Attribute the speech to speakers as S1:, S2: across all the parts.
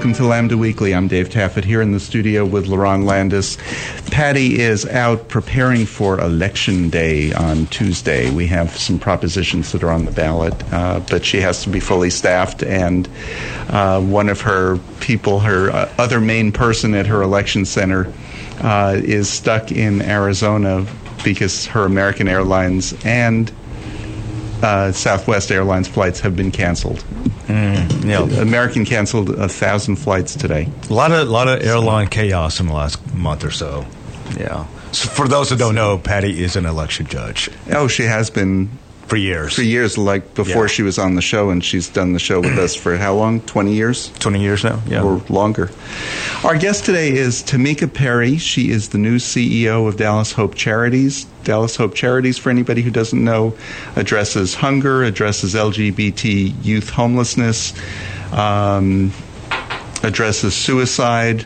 S1: welcome to Lambda Weekly. I'm Dave Taffet here in the studio with LaRon Landis. Patty is out preparing for Election Day on Tuesday. We have some propositions that are on the ballot, uh, but she has to be fully staffed, and uh, one of her people, her uh, other main person at her election center, uh, is stuck in Arizona because her American Airlines and uh, Southwest Airlines flights have been canceled.
S2: Mm, yeah.
S1: American canceled a thousand flights today.
S2: A lot of lot of airline chaos in the last month or so. Yeah. So for those who don't know, Patty is an election judge.
S1: Oh, she has been
S2: for years.
S1: For years, like before yeah. she was on the show, and she's done the show with us for how long? Twenty years.
S2: Twenty years now. Yeah,
S1: or longer. Our guest today is Tamika Perry. She is the new CEO of Dallas Hope Charities. Dallas Hope Charities, for anybody who doesn't know, addresses hunger, addresses LGBT youth homelessness, um, addresses suicide.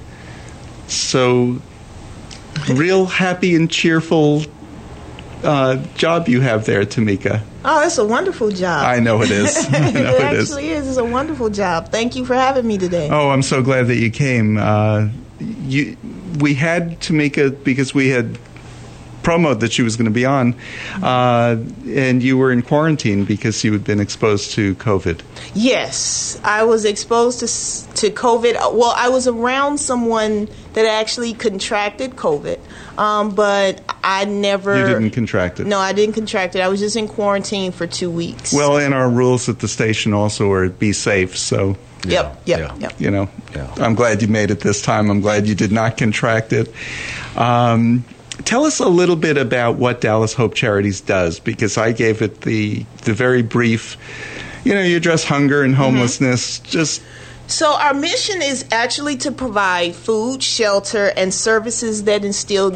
S1: So, real happy and cheerful uh, job you have there, Tamika.
S3: Oh, it's a wonderful job.
S1: I know it is.
S3: it, it actually is. It's a wonderful job. Thank you for having me today.
S1: Oh, I'm so glad that you came. Uh, you, we had Tamika because we had promo that she was going to be on, uh, and you were in quarantine because you had been exposed to COVID.
S3: Yes, I was exposed to to COVID. Well, I was around someone that actually contracted COVID, um, but I never.
S1: You didn't contract it.
S3: No, I didn't contract it. I was just in quarantine for two weeks.
S1: Well, and our rules at the station also are be safe. So.
S3: Yep, yep, yeah. yep.
S1: You know, yeah. I'm glad you made it this time. I'm glad you did not contract it. Um, tell us a little bit about what Dallas Hope Charities does, because I gave it the the very brief. You know, you address hunger and mm-hmm. homelessness. Mm-hmm. Just
S3: so, our mission is actually to provide food, shelter, and services that instill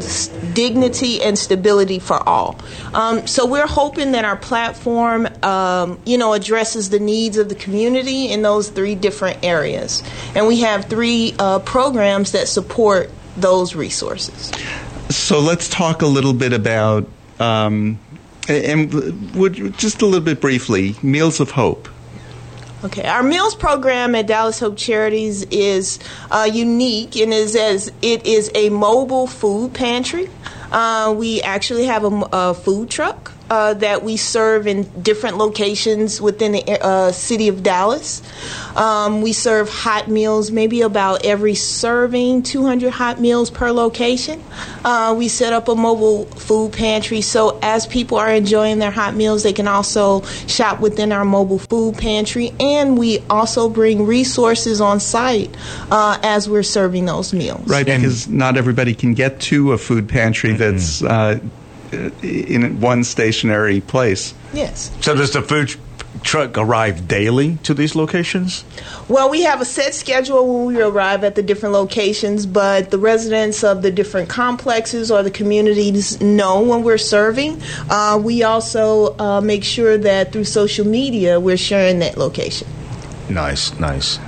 S3: dignity and stability for all. Um, so, we're hoping that our platform, um, you know, addresses the needs of the community in those three different areas. And we have three uh, programs that support those resources.
S1: So let's talk a little bit about, um, and would just a little bit briefly, Meals of Hope.
S3: Okay, our meals program at Dallas Hope Charities is uh, unique and is as it is a mobile food pantry. Uh, we actually have a, a food truck uh, that we serve in different locations within the uh, city of Dallas. Um, we serve hot meals, maybe about every serving, 200 hot meals per location. Uh, we set up a mobile food pantry so as people are enjoying their hot meals, they can also shop within our mobile food pantry. And we also bring resources on site uh, as we're serving those meals.
S1: Right, because not everybody can get to a food pantry that's uh, in one stationary place.
S3: Yes.
S2: So does the food truck arrive daily to these locations?
S3: Well, we have a set schedule when we arrive at the different locations, but the residents of the different complexes or the communities know when we're serving. Uh, we also uh, make sure that through social media we're sharing that location.
S2: Nice, nice.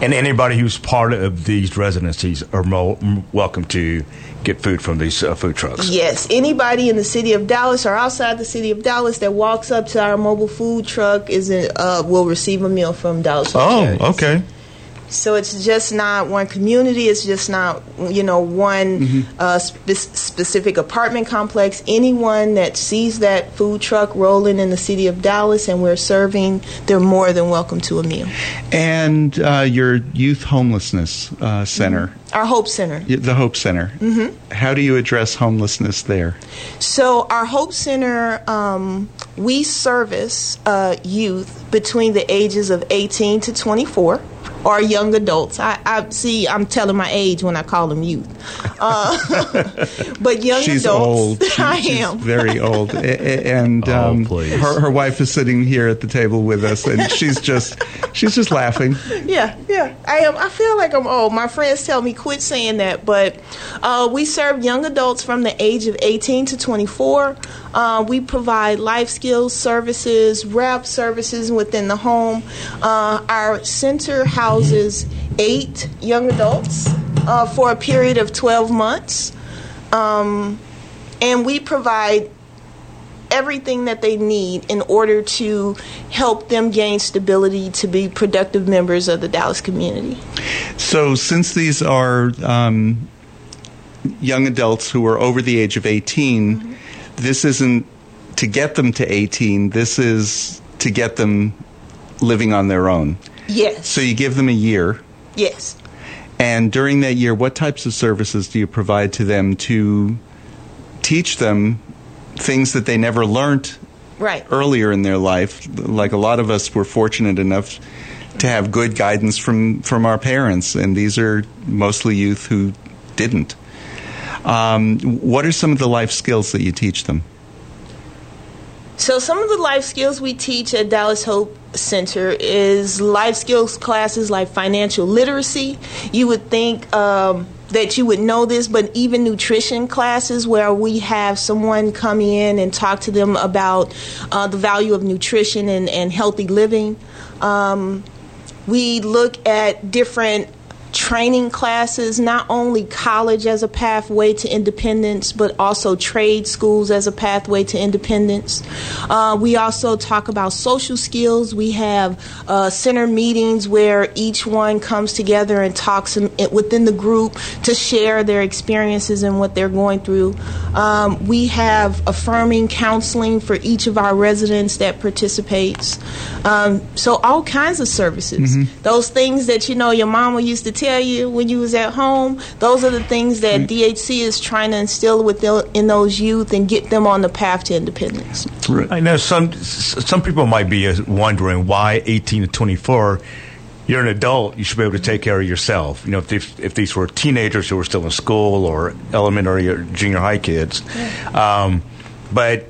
S2: And anybody who's part of these residencies are mo- welcome to get food from these uh, food trucks.
S3: Yes, anybody in the city of Dallas or outside the city of Dallas that walks up to our mobile food truck is uh, will receive a meal from Dallas.
S2: Oh, okay.
S3: So it's just not one community. It's just not you know one mm-hmm. uh, spe- specific apartment complex. Anyone that sees that food truck rolling in the city of Dallas and we're serving, they're more than welcome to a meal.
S1: And uh, your youth homelessness uh, center. Mm-hmm.
S3: Our Hope Center.
S1: The Hope Center.
S3: Mm-hmm.
S1: How do you address homelessness there?
S3: So, our Hope Center, um, we service uh, youth between the ages of 18 to 24 or young adults. I, I, see. I'm telling my age when I call them youth. Uh, but young
S1: she's
S3: adults.
S1: Old. She,
S3: I
S1: am very old, and oh, um, oh, her, her wife is sitting here at the table with us, and she's just she's just laughing.
S3: Yeah, yeah. I am. I feel like I'm old. My friends tell me quit saying that, but uh, we serve young adults from the age of 18 to 24. Uh, we provide life skills services, rep services within the home. Uh, our center houses eight young adults uh, for a period of 12 months. Um, and we provide everything that they need in order to help them gain stability to be productive members of the Dallas community.
S1: So, since these are um, young adults who are over the age of 18, mm-hmm. this isn't to get them to 18, this is to get them living on their own.
S3: Yes.
S1: So, you give them a year.
S3: Yes.
S1: And during that year, what types of services do you provide to them to teach them things that they never learned
S3: right.
S1: earlier in their life? Like a lot of us were fortunate enough to have good guidance from, from our parents, and these are mostly youth who didn't. Um, what are some of the life skills that you teach them?
S3: So, some of the life skills we teach at Dallas Hope Center is life skills classes like financial literacy. You would think um, that you would know this, but even nutrition classes where we have someone come in and talk to them about uh, the value of nutrition and, and healthy living. Um, we look at different training classes, not only college as a pathway to independence, but also trade schools as a pathway to independence. Uh, we also talk about social skills. We have uh, center meetings where each one comes together and talks within the group to share their experiences and what they're going through. Um, we have affirming counseling for each of our residents that participates. Um, so all kinds of services. Mm-hmm. Those things that you know your mama used to tell you when you was at home. Those are the things that DHC is trying to instill within in those youth and get them on the path to independence.
S2: Right. I know some some people might be uh, wondering why 18 to 24 you're an adult, you should be able to take care of yourself. You know, if, if these were teenagers who were still in school or elementary or junior high kids. Yeah. Um, but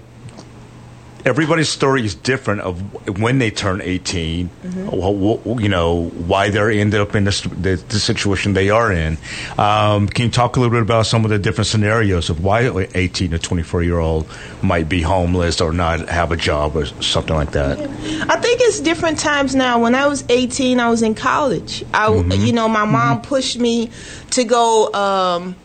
S2: everybody's story is different of when they turn 18 mm-hmm. you know why they're end up in the, the, the situation they are in um, can you talk a little bit about some of the different scenarios of why an 18 to 24 year old might be homeless or not have a job or something like that
S3: i think it's different times now when i was 18 i was in college I, mm-hmm. you know my mom mm-hmm. pushed me to go um,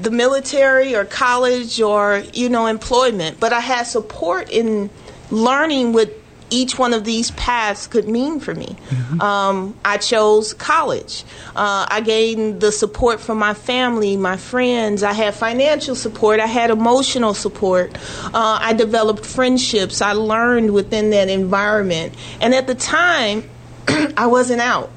S3: the military or college or you know employment but i had support in learning what each one of these paths could mean for me. Mm-hmm. Um, I chose college. Uh, I gained the support from my family, my friends. I had financial support. I had emotional support. Uh, I developed friendships. I learned within that environment. And at the time, I wasn't out.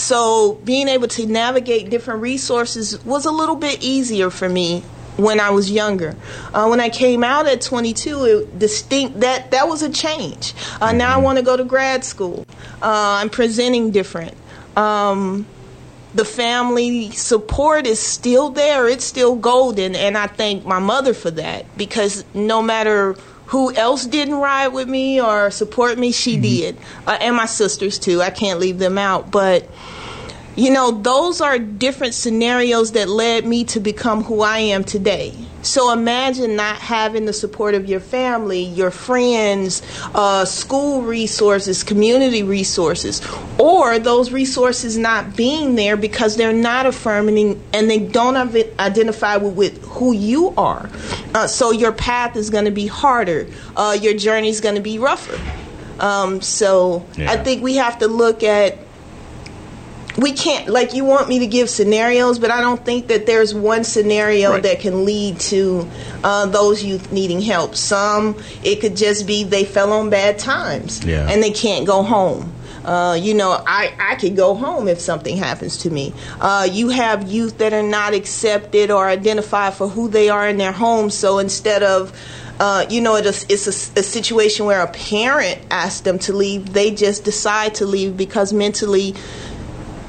S3: So being able to navigate different resources was a little bit easier for me when I was younger. Uh, when I came out at 22, it distinct that that was a change. Uh, mm-hmm. Now I want to go to grad school. Uh, I'm presenting different. Um, the family support is still there. It's still golden, and I thank my mother for that because no matter who else didn't ride with me or support me, she mm-hmm. did, uh, and my sisters too. I can't leave them out, but you know, those are different scenarios that led me to become who I am today. So imagine not having the support of your family, your friends, uh, school resources, community resources, or those resources not being there because they're not affirming and they don't identify with, with who you are. Uh, so your path is going to be harder. Uh, your journey is going to be rougher. Um, so yeah. I think we have to look at we can't like you want me to give scenarios but i don't think that there's one scenario right. that can lead to uh, those youth needing help some it could just be they fell on bad times yeah. and they can't go home uh, you know, I, I could go home if something happens to me. Uh, you have youth that are not accepted or identified for who they are in their homes. So instead of uh, you know, it's, it's a, a, situation where a parent asks them to leave. They just decide to leave because mentally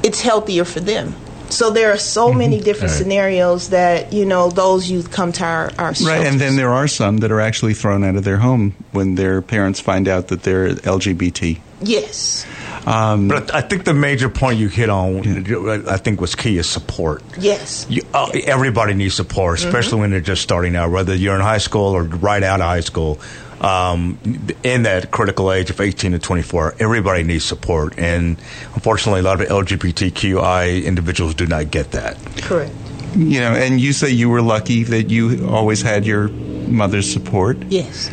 S3: it's healthier for them. So there are so mm-hmm. many different right. scenarios that you know those youth come to our, our
S1: right, and then there are some that are actually thrown out of their home when their parents find out that they're LGBT.
S3: Yes.
S2: Um, but I think the major point you hit on, yeah. I think, was key is support.
S3: Yes.
S2: You, uh, everybody needs support, especially mm-hmm. when they're just starting out, whether you're in high school or right out of high school um, in that critical age of 18 to 24, everybody needs support. And unfortunately, a lot of LGBTQI individuals do not get that.
S3: Correct.
S1: You know, and you say you were lucky that you always had your mother's support.
S3: Yes.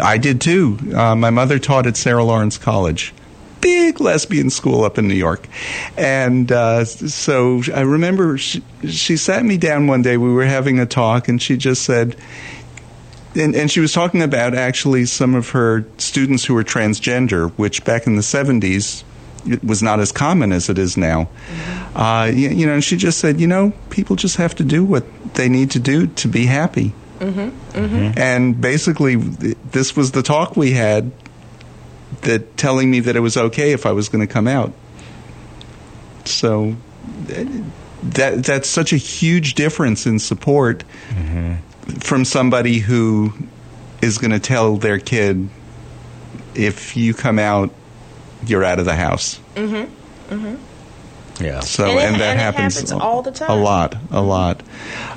S1: I did too. Uh, my mother taught at Sarah Lawrence College. Big lesbian school up in New York. And uh, so I remember she, she sat me down one day. We were having a talk, and she just said, and, and, she was talking about actually some of her students who were transgender, which back in the 70s it was not as common as it is now. Mm-hmm. Uh, you, you, know, and she just said, you know, people just have to do what they need to do to be happy. Mm-hmm. Mm-hmm. And basically, this was the talk we had that telling me that it was okay if I was going to come out. So that that's such a huge difference in support mm-hmm. From somebody who is going to tell their kid if you come out you're out of the house.
S3: Mm-hmm. Mm-hmm.
S2: Yeah.
S1: So
S3: and, it,
S1: and that
S3: and
S1: happens,
S3: happens, all the time.
S1: A lot, a lot.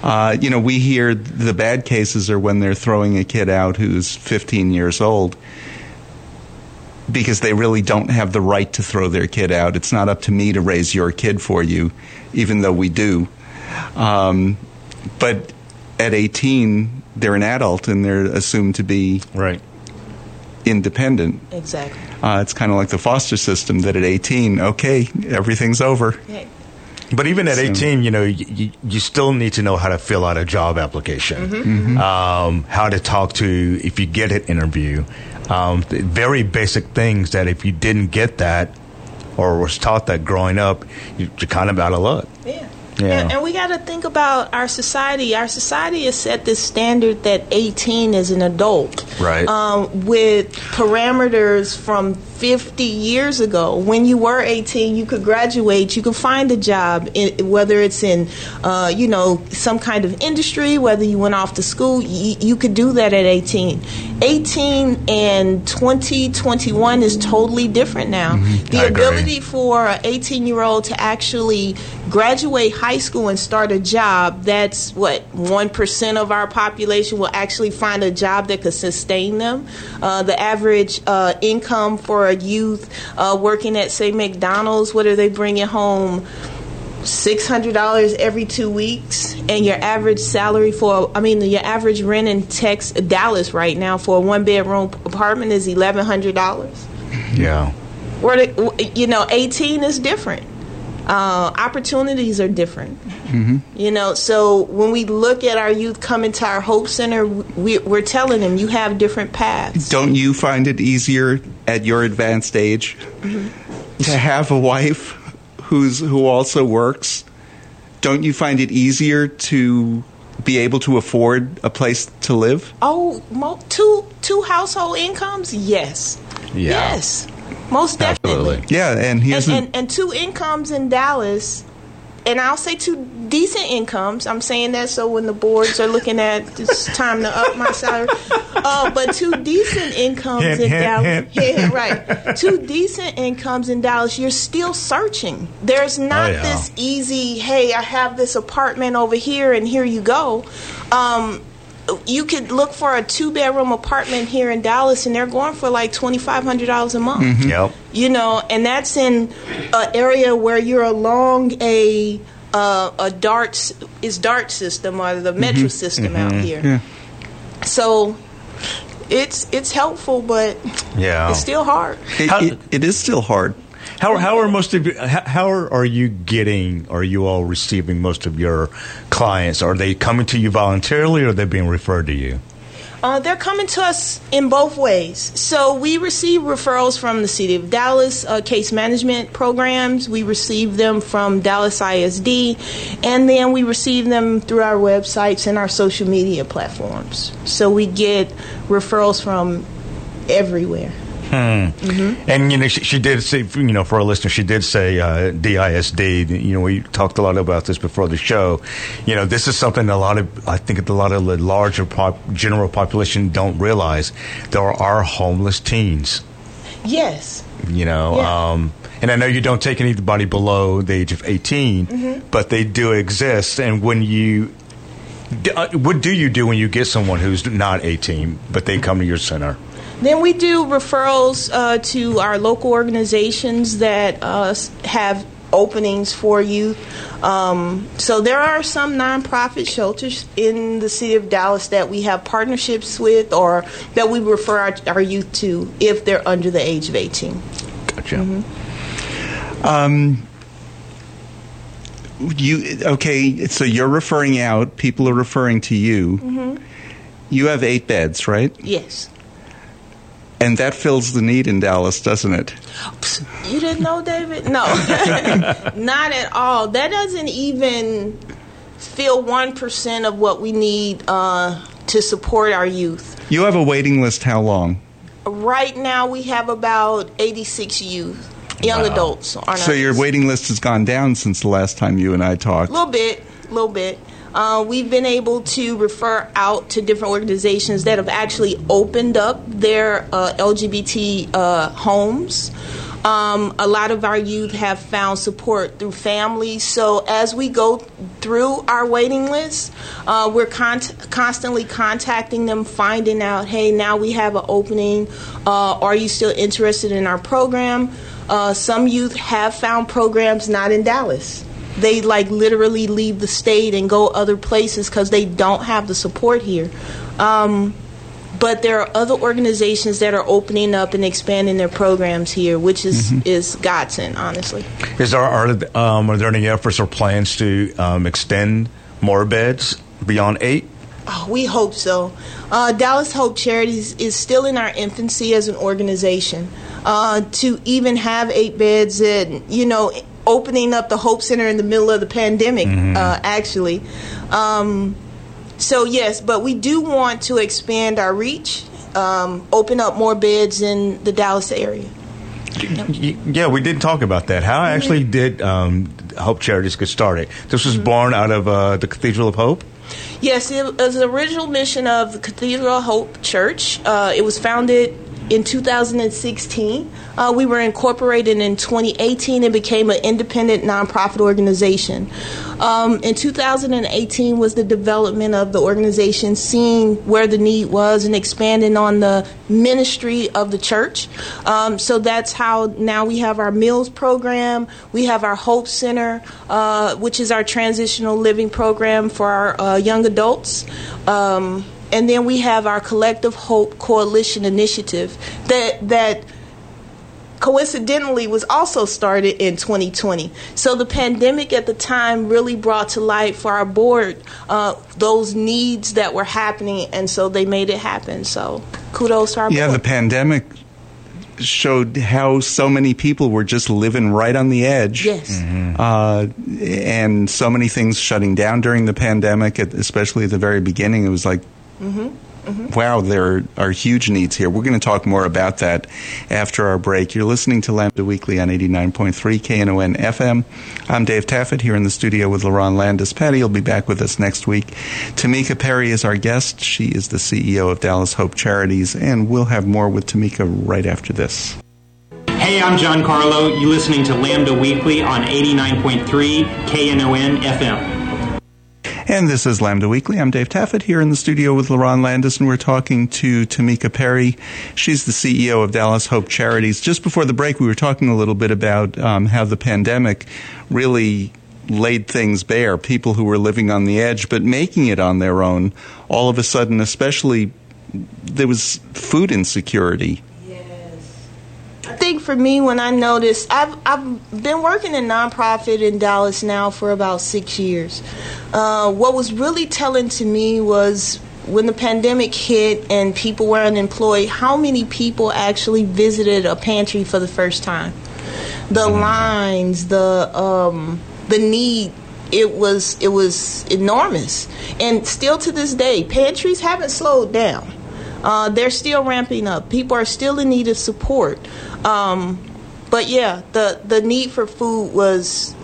S1: Uh, you know, we hear the bad cases are when they're throwing a kid out who's 15 years old because they really don't have the right to throw their kid out. It's not up to me to raise your kid for you, even though we do. Um, but at 18, they're an adult and they're assumed to be
S2: right
S1: independent.
S3: Exactly.
S1: Uh, it's kind of like the foster system that at 18, okay, everything's over.
S3: Yeah.
S2: But even at 18, you know, you, you still need to know how to fill out a job application, mm-hmm. Um, how to talk to if you get an interview. Um, very basic things that if you didn't get that or was taught that growing up, you're kind of out of luck.
S3: Yeah. Yeah. And, and, we got to think about our society. Our society has set this standard that 18 is an adult.
S2: Right.
S3: Um, with parameters from 50 years ago. When you were 18, you could graduate, you could find a job, in, whether it's in, uh, you know, some kind of industry, whether you went off to school, you, you could do that at 18. 18 and 2021 is totally different now.
S2: Mm-hmm.
S3: The ability for an 18 year old to actually graduate high school and start a job, that's what, 1% of our population will actually find a job that could sustain them. Uh, the average uh, income for a youth uh, working at, say, McDonald's, what are they bringing home? six hundred dollars every two weeks, and your average salary for I mean your average rent in Tex Dallas right now for a one bedroom apartment is eleven hundred dollars.
S2: Yeah,
S3: where you know eighteen is different. Uh, opportunities are different. Mm-hmm. You know, so when we look at our youth coming to our Hope Center, we, are telling them you have different paths.
S1: Don't you find it easier at your advanced age mm-hmm. to have a wife who's who also works? Don't you find it easier to be able to afford a place to live?
S3: Oh, mo- two two household incomes? Yes.
S2: Yeah.
S3: Yes. Most definitely.
S2: Absolutely.
S1: Yeah, and here's
S3: and, and, and two incomes in Dallas and I'll say two decent incomes. I'm saying that so when the boards are looking at it's time to up my salary. Uh, but two decent incomes
S2: hint,
S3: in
S2: hint,
S3: Dallas.
S2: Hint.
S3: Yeah, right. two decent incomes in Dallas. You're still searching. There's not
S2: oh, yeah.
S3: this easy. Hey, I have this apartment over here, and here you go. Um, you could look for a two bedroom apartment here in Dallas, and they're going for like twenty five hundred dollars a month.
S2: Mm-hmm. Yep.
S3: You know, and that's in an area where you're along a uh, a DART is DART system or the metro mm-hmm. system mm-hmm. out here.
S1: Yeah.
S3: So it's it's helpful, but
S2: yeah,
S3: it's still hard.
S1: It, it, it is still hard.
S2: How, how are most of you, how are are you getting, are you all receiving most of your clients? Are they coming to you voluntarily or are they being referred to you?
S3: Uh, they're coming to us in both ways. So we receive referrals from the City of Dallas uh, case management programs. We receive them from Dallas ISD, and then we receive them through our websites and our social media platforms. So we get referrals from everywhere.
S2: Hmm. Mm-hmm. And you know, she, she, did say, you know, for our listeners, she did say uh, DISD. You know, we talked a lot about this before the show. You know, this is something a lot of, I think, a lot of the larger pop, general population don't realize. There are homeless teens.
S3: Yes.
S2: You know, yeah. um, and I know you don't take anybody below the age of 18, mm-hmm. but they do exist. And when you uh, what do you do when you get someone who's not 18 but they come to your center?
S3: Then we do referrals uh, to our local organizations that uh, have openings for youth. Um, so there are some nonprofit shelters in the city of Dallas that we have partnerships with or that we refer our, our youth to if they're under the age of 18.
S2: Gotcha.
S3: Mm-hmm.
S1: Um, you okay? So you're referring out. People are referring to you.
S3: Mm-hmm.
S1: You have eight beds, right?
S3: Yes.
S1: And that fills the need in Dallas, doesn't it?
S3: You didn't know, David? No, not at all. That doesn't even fill one percent of what we need uh, to support our youth.
S1: You have a waiting list. How long?
S3: Right now, we have about eighty-six youth, young
S2: Wow.
S3: adults. On
S1: So
S3: our
S1: your waiting list has gone down since the last time you and I talked.
S3: A little bit, a little bit. Uh, we've been able to refer out to different organizations that have actually opened up their uh, LGBT uh, homes. Um, a lot of our youth have found support through families. So as we go through our waiting list, uh, we're con- constantly contacting them, finding out, hey, now we have an opening. Uh, are you still interested in our program? Uh, some youth have found programs not in Dallas they like literally leave the state and go other places because they don't have the support here. Um, but there are other organizations that are opening up and expanding their programs here, which is is godsend, honestly.
S2: Is there are um, are there any efforts or plans to um, extend more beds beyond eight?
S3: Oh, we hope so. Uh, Dallas Hope Charities is still in our infancy as an organization. Uh, to even have eight beds and, you know, opening up the Hope Center in the middle of the pandemic, uh, actually. Um, so, yes, but we do want to expand our reach, um, open up more beds in the Dallas area.
S2: Yeah, we did talk about that. How actually did um, Hope Charities get started? This was born out of uh, the Cathedral of Hope.
S3: Yes, it was the original mission of the Cathedral of Hope Church. Uh, it was founded in 2016. Uh, we were incorporated in 2018 and became an independent nonprofit organization. Um, in 2018 was the development of the organization, seeing where the need was and expanding on the ministry of the church. Um, so that's how now we have our meals program. We have our Hope Center, uh, which is our transitional living program for our uh, young adults. Um, and then we have our Collective Hope Coalition initiative that that coincidentally was also started in 2020. So the pandemic at the time really brought to light for our board uh, those needs that were happening, and so they made it happen. So kudos to our
S1: Yeah, the pandemic showed how so many people were just living right on the edge.
S3: yes.
S1: Uh, and so many things shutting down during the pandemic, especially at the very beginning. It was like, wow, there are huge needs here. We're going to talk more about that after our break. You're listening to Lambda Weekly on 89.3 KNON FM. I'm Dave Taffet here in the studio with LaRon Landis. Patty will be back with us next week. Tamika Perry is our guest. She is the CEO of Dallas Hope Charities, and we'll have more with Tamika right after this.
S4: Hey, I'm John Carlo. You're listening to Lambda Weekly on 89.3 KNON FM.
S1: And this is Lambda Weekly. I'm Dave Taffet here in the studio with LaRon Landis, and we're talking to Tamika Perry. She's the CEO of Dallas Hope Charities. Just before the break, we were talking a little bit about um, how the pandemic really laid things bare. People who were living on the edge, but making it on their own, all of a sudden, especially, there was food insecurity.
S3: For me, when I noticed, I've I've been working in nonprofit in Dallas now for about six years. Uh, what was really telling to me was when the pandemic hit and people were unemployed, how many people actually visited a pantry for the first time? The lines, the um, the need. It was it was enormous, and still to this day, pantries haven't slowed down. Uh, they're still ramping up. People are still in need of support. Um, but yeah, the the need for food was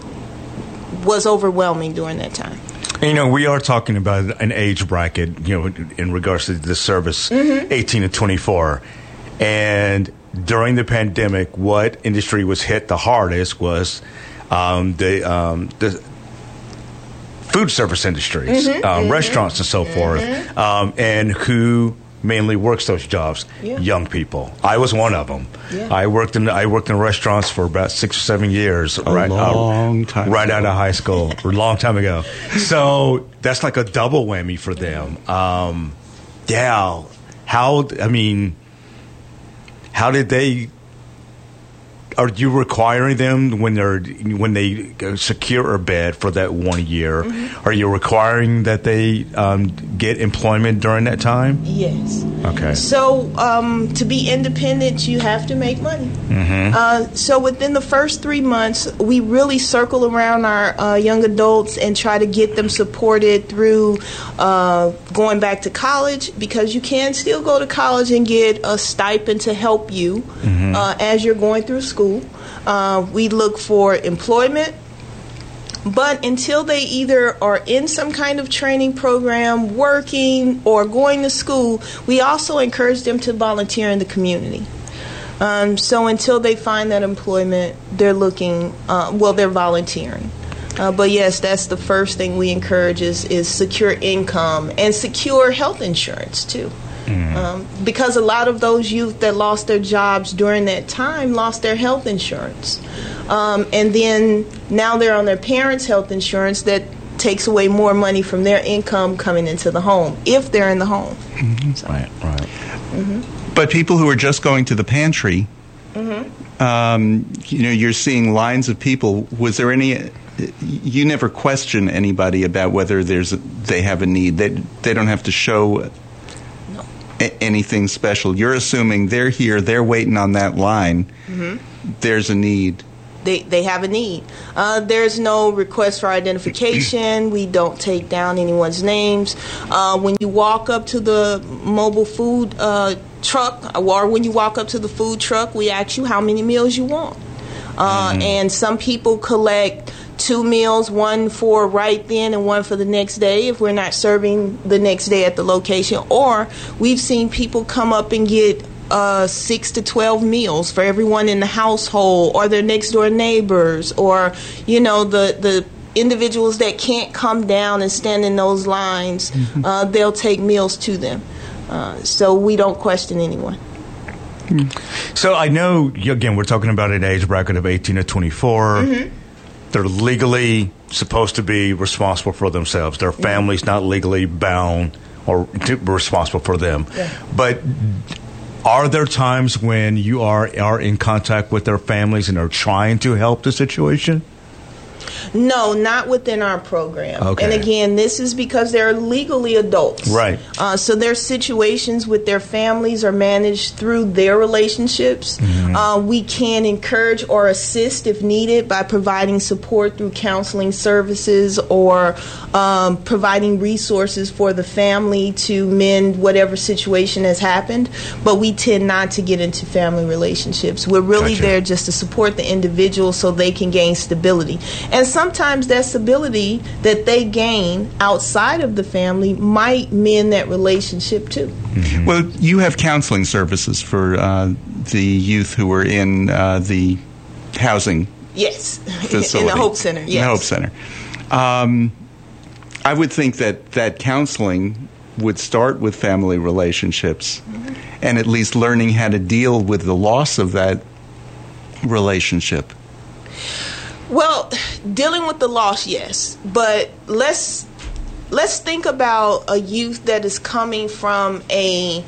S3: was overwhelming during that time.
S2: You know, we are talking about an age bracket, you know, in regards to the service, 18 to 24. And during the pandemic, what industry was hit the hardest was um, the, um, the food service industries, uh, restaurants and so forth, um, and who mainly works those jobs?
S3: Yeah.
S2: Young people. I was one of them.
S3: Yeah.
S2: I worked in I worked in restaurants for about six or seven years. right,
S1: long time
S2: right
S1: ago.
S2: out of high school, a long time ago. So that's like a double whammy for them. Um, yeah. How? I mean, how did they? Are you requiring them when they're when they secure a bed for that one year?
S3: Mm-hmm.
S2: Are you requiring that they um, get employment during that time?
S3: Yes.
S2: Okay.
S3: So um, to be independent, you have to make money.
S2: Mm-hmm.
S3: Uh, so within the first three months, we really circle around our uh, young adults and try to get them supported through uh, going back to college because you can still go to college and get a stipend to help you uh, as you're going through school. Uh, we look for employment. But until they either are in some kind of training program, working, or going to school, we also encourage them to volunteer in the community. Um, so until they find that employment, they're looking, uh, well, they're volunteering. Uh, but yes, that's the first thing we encourage is, is secure income and secure health insurance too. Um, because a lot of those youth that lost their jobs during that time lost their health insurance. Um, and then now they're on their parents' health insurance that takes away more money from their income coming into the home if they're in the home.
S2: Right. Right.
S1: But people who are just going to the pantry,
S3: Mm-hmm.
S1: um, you know, you're seeing lines of people. Was there any? You never question anybody about whether there's a, they have a need. They they don't have to show a- anything special. You're assuming they're here, they're waiting on that line.
S3: Mm-hmm.
S1: There's a need.
S3: they, they have a need. Uh, there's no request for identification. We don't take down anyone's names. Uh, when you walk up to the mobile food uh, truck, or when you walk up to the food truck, we ask you how many meals you want. Uh, And some people collect two meals, one for right then and one for the next day if we're not serving the next day at the location. Or we've seen people come up and get uh, six to 12 meals for everyone in the household or their next door neighbors or, you know, the, the individuals that can't come down and stand in those lines, uh, they'll take meals to them. Uh, so we don't question anyone.
S2: So I know again we're talking about an age bracket of 18 to 24.
S3: Mm-hmm.
S2: They're legally supposed to be responsible for themselves. Their family's not legally bound or responsible for them.
S3: Yeah.
S2: But are there times when you are are in contact with their families and are trying to help the situation?
S3: No, not within our program.
S2: Okay.
S3: And again, this is because they're legally adults.
S2: Right.
S3: Uh, so their situations with their families are managed through their relationships.
S2: Mm-hmm.
S3: Uh, we can encourage or assist if needed by providing support through counseling services or um, providing resources for the family to mend whatever situation has happened. But we tend not to get into family relationships. We're really
S2: Gotcha.
S3: there just to support the individual so they can gain stability. And sometimes that stability that they gain outside of the family might mend that relationship too.
S1: Well, you have counseling services for uh, the youth who are in uh, the housing
S3: Yes.
S1: facility.
S3: In the Hope Center.
S1: In the Hope Center. Um, I would think that that counseling would start with family relationships and at least learning how to deal with the loss of that relationship.
S3: Well, dealing with the loss, yes, but let's let's think about a youth that is coming from a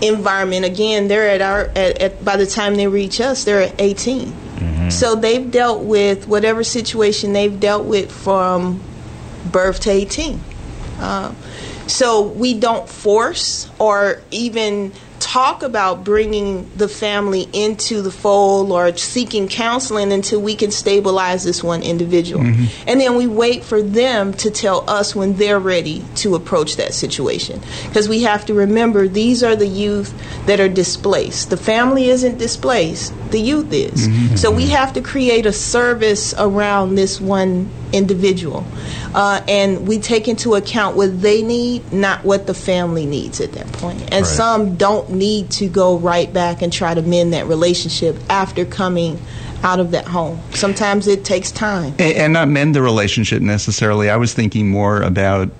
S3: environment. Again, they're at our at, at by the time they reach us, they're at 18. So they've dealt with whatever situation they've dealt with from birth to 18. Uh, so we don't force or even talk about bringing the family into the fold or seeking counseling until we can stabilize this one individual. Mm-hmm. And then we wait for them to tell us when they're ready to approach that situation. Because we have to remember these are the youth that are displaced. The family isn't displaced, the youth is. Mm-hmm. So we have to create a service around this one individual. Uh, and we take into account what they need, not what the family needs at that point. And
S2: Right.
S3: some don't need to go right back and try to mend that relationship after coming out of that home. Sometimes it takes time.
S1: A- and not mend the relationship necessarily. I was thinking more about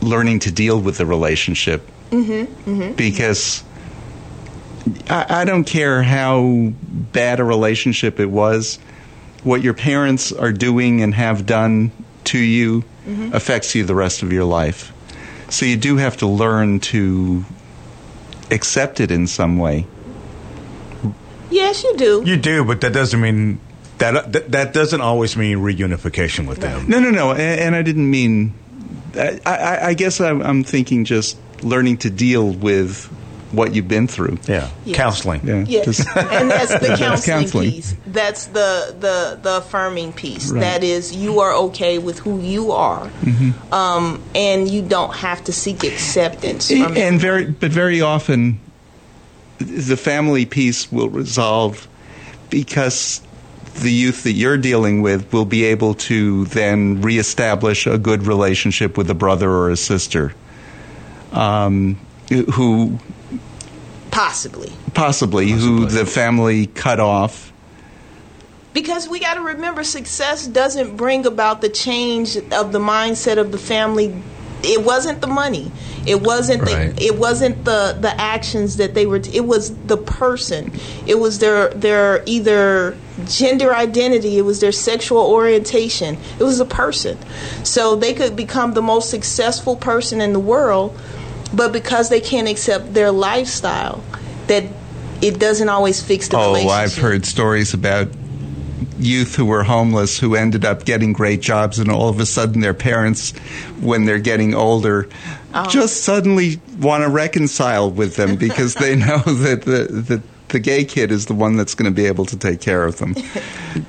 S1: learning to deal with the relationship. Mm-hmm, Because I, I don't care how bad a relationship it was, what your parents are doing and have done to you mm-hmm. affects you the rest of your life. So you do have to learn to accept it in some way.
S3: Yes, you do.
S2: You do, but that doesn't mean that that, that doesn't always mean reunification with them.
S1: No, no, no. And, and I didn't mean. I, I, I guess I'm, I'm thinking just learning to deal with what you've been through.
S2: Yeah,
S3: Yes.
S2: counseling.
S1: Yeah.
S3: Yes,
S1: Just-
S3: and that's the
S1: That's
S3: counseling,
S1: counseling.
S3: piece. That's the the the affirming piece.
S1: Right.
S3: That is, you are okay with who you are,
S1: Mm-hmm.
S3: um, and you don't have to seek acceptance from it.
S1: and very, but very often, the family piece will resolve because the youth that you're dealing with will be able to then reestablish a good relationship with a brother or a sister, um, who
S3: Possibly,
S1: possibly, who the family cut off.
S3: because we got to remember, success doesn't bring about the change of the mindset of the family. It wasn't the money. It wasn't
S2: Right.
S3: the. It wasn't the the actions that they were. It was the person. It was their their either gender identity. It was their sexual orientation. It was a person. So they could become the most successful person in the world, but because they can't accept their lifestyle, that it doesn't always fix the
S1: Oh,
S3: relationship.
S1: I've heard stories about youth who were homeless who ended up getting great jobs, and all of a sudden their parents, when they're getting older, oh. just suddenly want to reconcile with them because they know that the, the, the gay kid is the one that's going to be able to take care of them.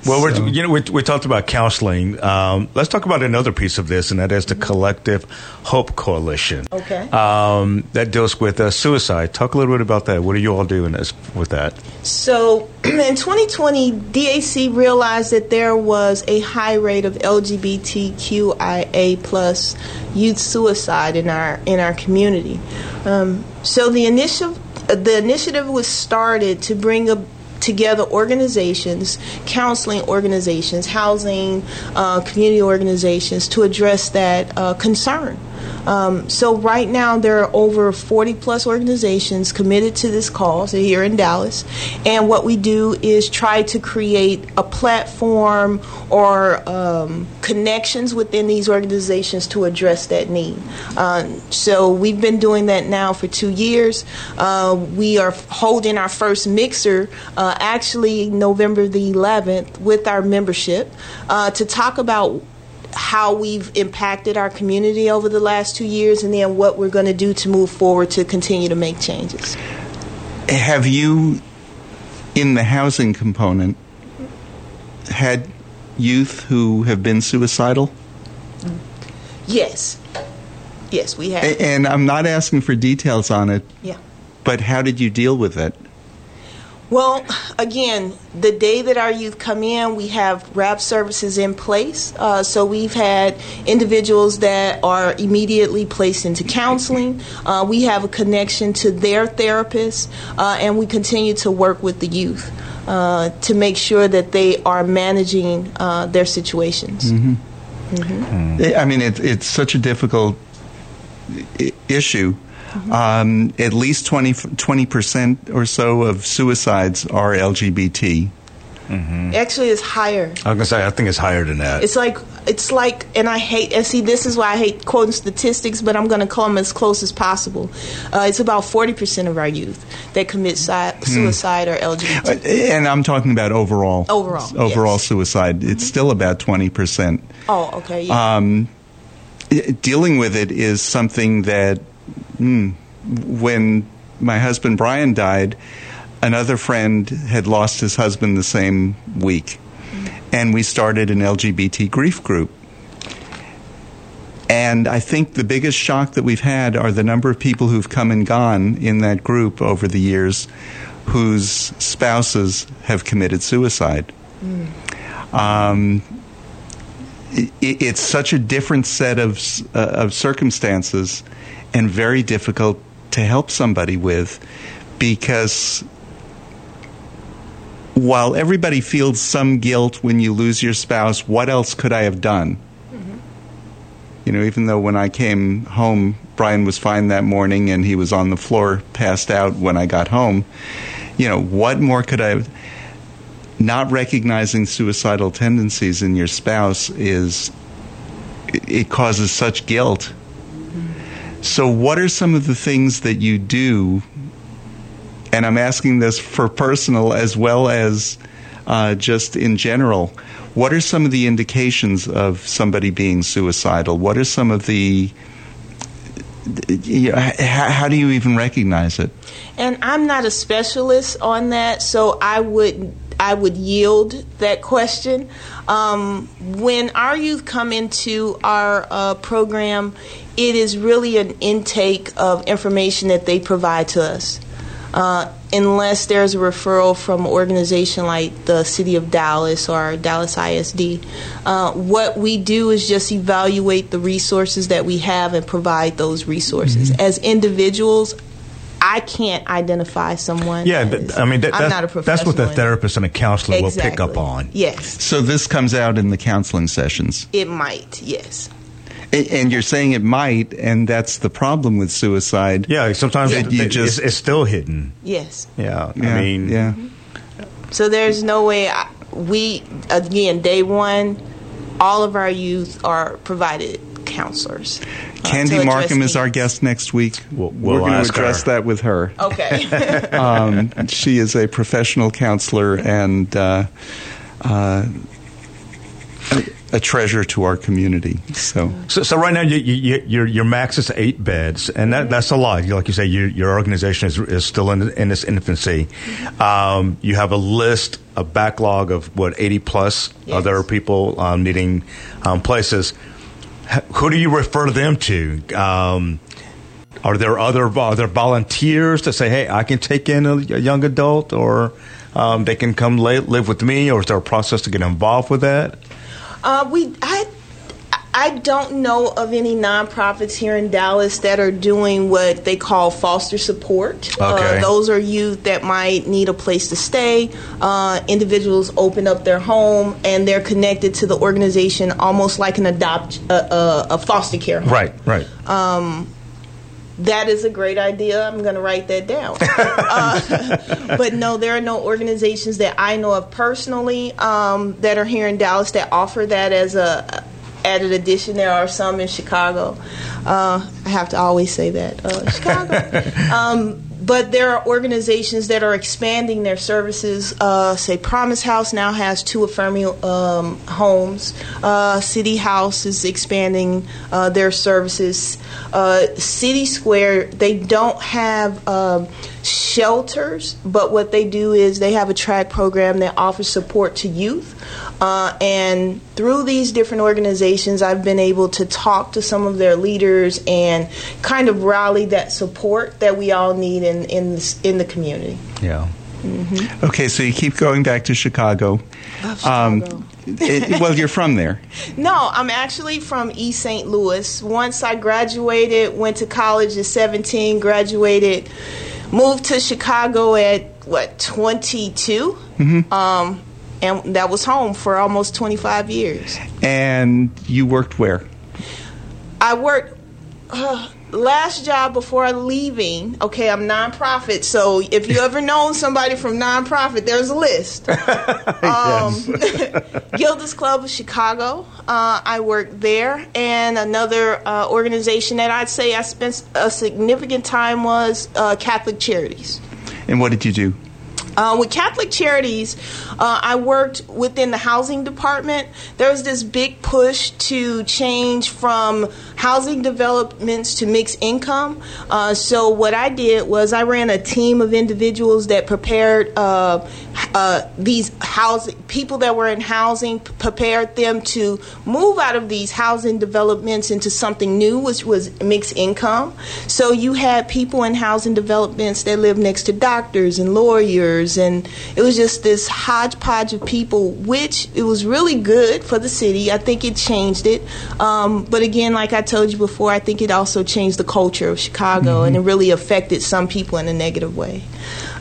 S2: Well,
S1: So-
S2: we're, you know, we, we talked about counseling. Um, let's talk about another piece of this, and that is the Collective Hope Coalition.
S3: Okay.
S2: Um, that deals with uh, suicide. Talk a little bit about that. What are you all doing this, with that?
S3: So in 2020, DAC realized that there was a high rate of LGBTQIA plus youth suicide in our in our community. Um, so the initiative the initiative was started to bring a together organizations, counseling organizations, housing, uh, community organizations to address that uh, concern. Um, so right now there are over 40 plus organizations committed to this cause here in Dallas, and what we do is try to create a platform or um, connections within these organizations to address that need. Uh, so we've been doing that now for two years. Uh, we are holding our first mixer uh, actually November the 11th with our membership uh, to talk about how we've impacted our community over the last two years and then what we're going to do to move forward to continue to make changes.
S1: Have you, in the housing component, had youth who have been suicidal?
S3: Yes. Yes, we have.
S1: And I'm not asking for details on it,
S3: yeah.
S1: but how did you deal with it?
S3: Well, again, the day that our youth come in, we have RAP services in place. Uh, so we've had individuals that are immediately placed into counseling. Uh, we have a connection to their therapist, uh, and we continue to work with the youth uh, to make sure that they are managing uh, their situations.
S1: I mean, it, it's such a difficult I- issue. Um, at least 20 percent or so of suicides are LGBT.
S3: Actually, it's higher.
S2: I was going to say, I think it's higher than that.
S3: It's like it's like, and I hate. And see, this is why I hate quoting statistics, but I'm going to come as close as possible. Uh, it's about forty percent of our youth that commit si- suicide or LGBT.
S1: Uh, And I'm talking about overall.
S3: Overall,
S1: Overall
S3: yes.
S1: suicide. It's still about 20 percent.
S3: oh, okay. Yeah.
S1: Um, dealing with it is something that mm, when my husband Brian died, another friend had lost his husband the same week, and we started an LGBT grief group. And I think the biggest shock that we've had are the number of people who've come and gone in that group over the years whose spouses have committed suicide. Um, i- it's such a different set of uh, of circumstances and very difficult to help somebody with because while everybody feels some guilt when you lose your spouse, what else could I have done? Mm-hmm. You know, even though when I came home, Brian was fine that morning and he was on the floor, passed out when I got home. You know, what more could I? have? Not recognizing suicidal tendencies in your spouse is it causes such guilt. So, what are some of the things that you do? And I'm asking this for personal as well as uh, just in general. What are some of the indications of somebody being suicidal? What are some of the you know, how, how, do you even recognize it?
S3: And I'm not a specialist on that, so I would I would yield that question. Um, when our youth come into our uh, program, it is really an intake of information that they provide to us. Uh, unless there's a referral from an organization like the City of Dallas or Dallas ISD. Uh, what we do is just evaluate the resources that we have and provide those resources. Mm-hmm. As individuals, I can't identify someone.
S2: Yeah, as, I mean, that, that's, that's what the therapist and a counselor exactly. will pick up on.
S3: Yes.
S1: So this comes out in the counseling sessions?
S3: It might, yes.
S1: And you're saying it might, and that's the problem with suicide.
S2: Yeah, sometimes yeah. It, just, it's, it's, still hidden.
S3: Yes.
S2: Yeah, yeah I mean,
S1: yeah.
S3: So there's no way I, we again day one, all of our youth are provided counselors.
S1: Uh, Candy Markham is our guest next week.
S2: We'll, we'll
S1: We're going to address
S2: her.
S1: that with her.
S3: Okay.
S1: um, she is a professional counselor and. Uh, uh, a treasure to our community. So,
S2: so, so right now you, you, your your max is eight beds, and that, that's a lot. Like you say, you, your organization is, is still in, in its infancy. Um, you have a list, a backlog of what eighty plus yes. other people um, needing um, places. Who do you refer them to? Um, are there other are there volunteers to say, "Hey, I can take in a, a young adult," or um, they can come live with me, or is there a process to get involved with that?
S3: Uh, we I I don't know of any nonprofits here in Dallas that are doing what they call foster support.
S2: Uh, okay.
S3: Uh, those are youth that might need a place to stay. Uh, individuals open up their home and they're connected to the organization almost like an adopt a foster care home.
S2: Right, right.
S3: Um, that is a great idea. I'm going to write that down. uh, but no, there are no organizations that I know of personally um, that are here in Dallas that offer that as a added addition. There are some in Chicago. Uh, I have to always say that uh, Chicago. um, but there are organizations that are expanding their services. Uh, say, Promise House now has two affirming um, homes. Uh, City House is expanding uh, their services. Uh, City Square, they don't have um, shelters, but what they do is they have a track program that offers support to youth. Uh, and through these different organizations, I've been able to talk to some of their leaders and kind of rally that support that we all need in in the, in the community.
S2: Yeah.
S1: Mm-hmm. Okay, so you keep going back to Chicago.
S3: Um,
S1: it, well, you're from there.
S3: No, I'm actually from East St. Louis. Once I graduated, went to college at 17, graduated, moved to Chicago at what 22.
S1: Mm-hmm.
S3: Um, and that was home for almost 25 years.
S1: And you worked where?
S3: I worked uh, last job before leaving. Okay, I'm nonprofit, so if you ever known somebody from nonprofit, there's a list. um, Gilda's Club of Chicago. Uh, I worked there, and another uh, organization that I'd say I spent a significant time was uh, Catholic Charities.
S1: And what did you do?
S3: Uh, with Catholic Charities, uh, I worked within the housing department. There was this big push to change from housing developments to mixed income. Uh, so, what I did was I ran a team of individuals that prepared uh, uh, these housing people that were in housing, prepared them to move out of these housing developments into something new, which was mixed income. So, you had people in housing developments that lived next to doctors and lawyers and it was just this hodgepodge of people, which it was really good for the city. I think it changed it, um, but again, like I told you before, I think it also changed the culture of Chicago, mm-hmm. and it really affected some people in a negative way.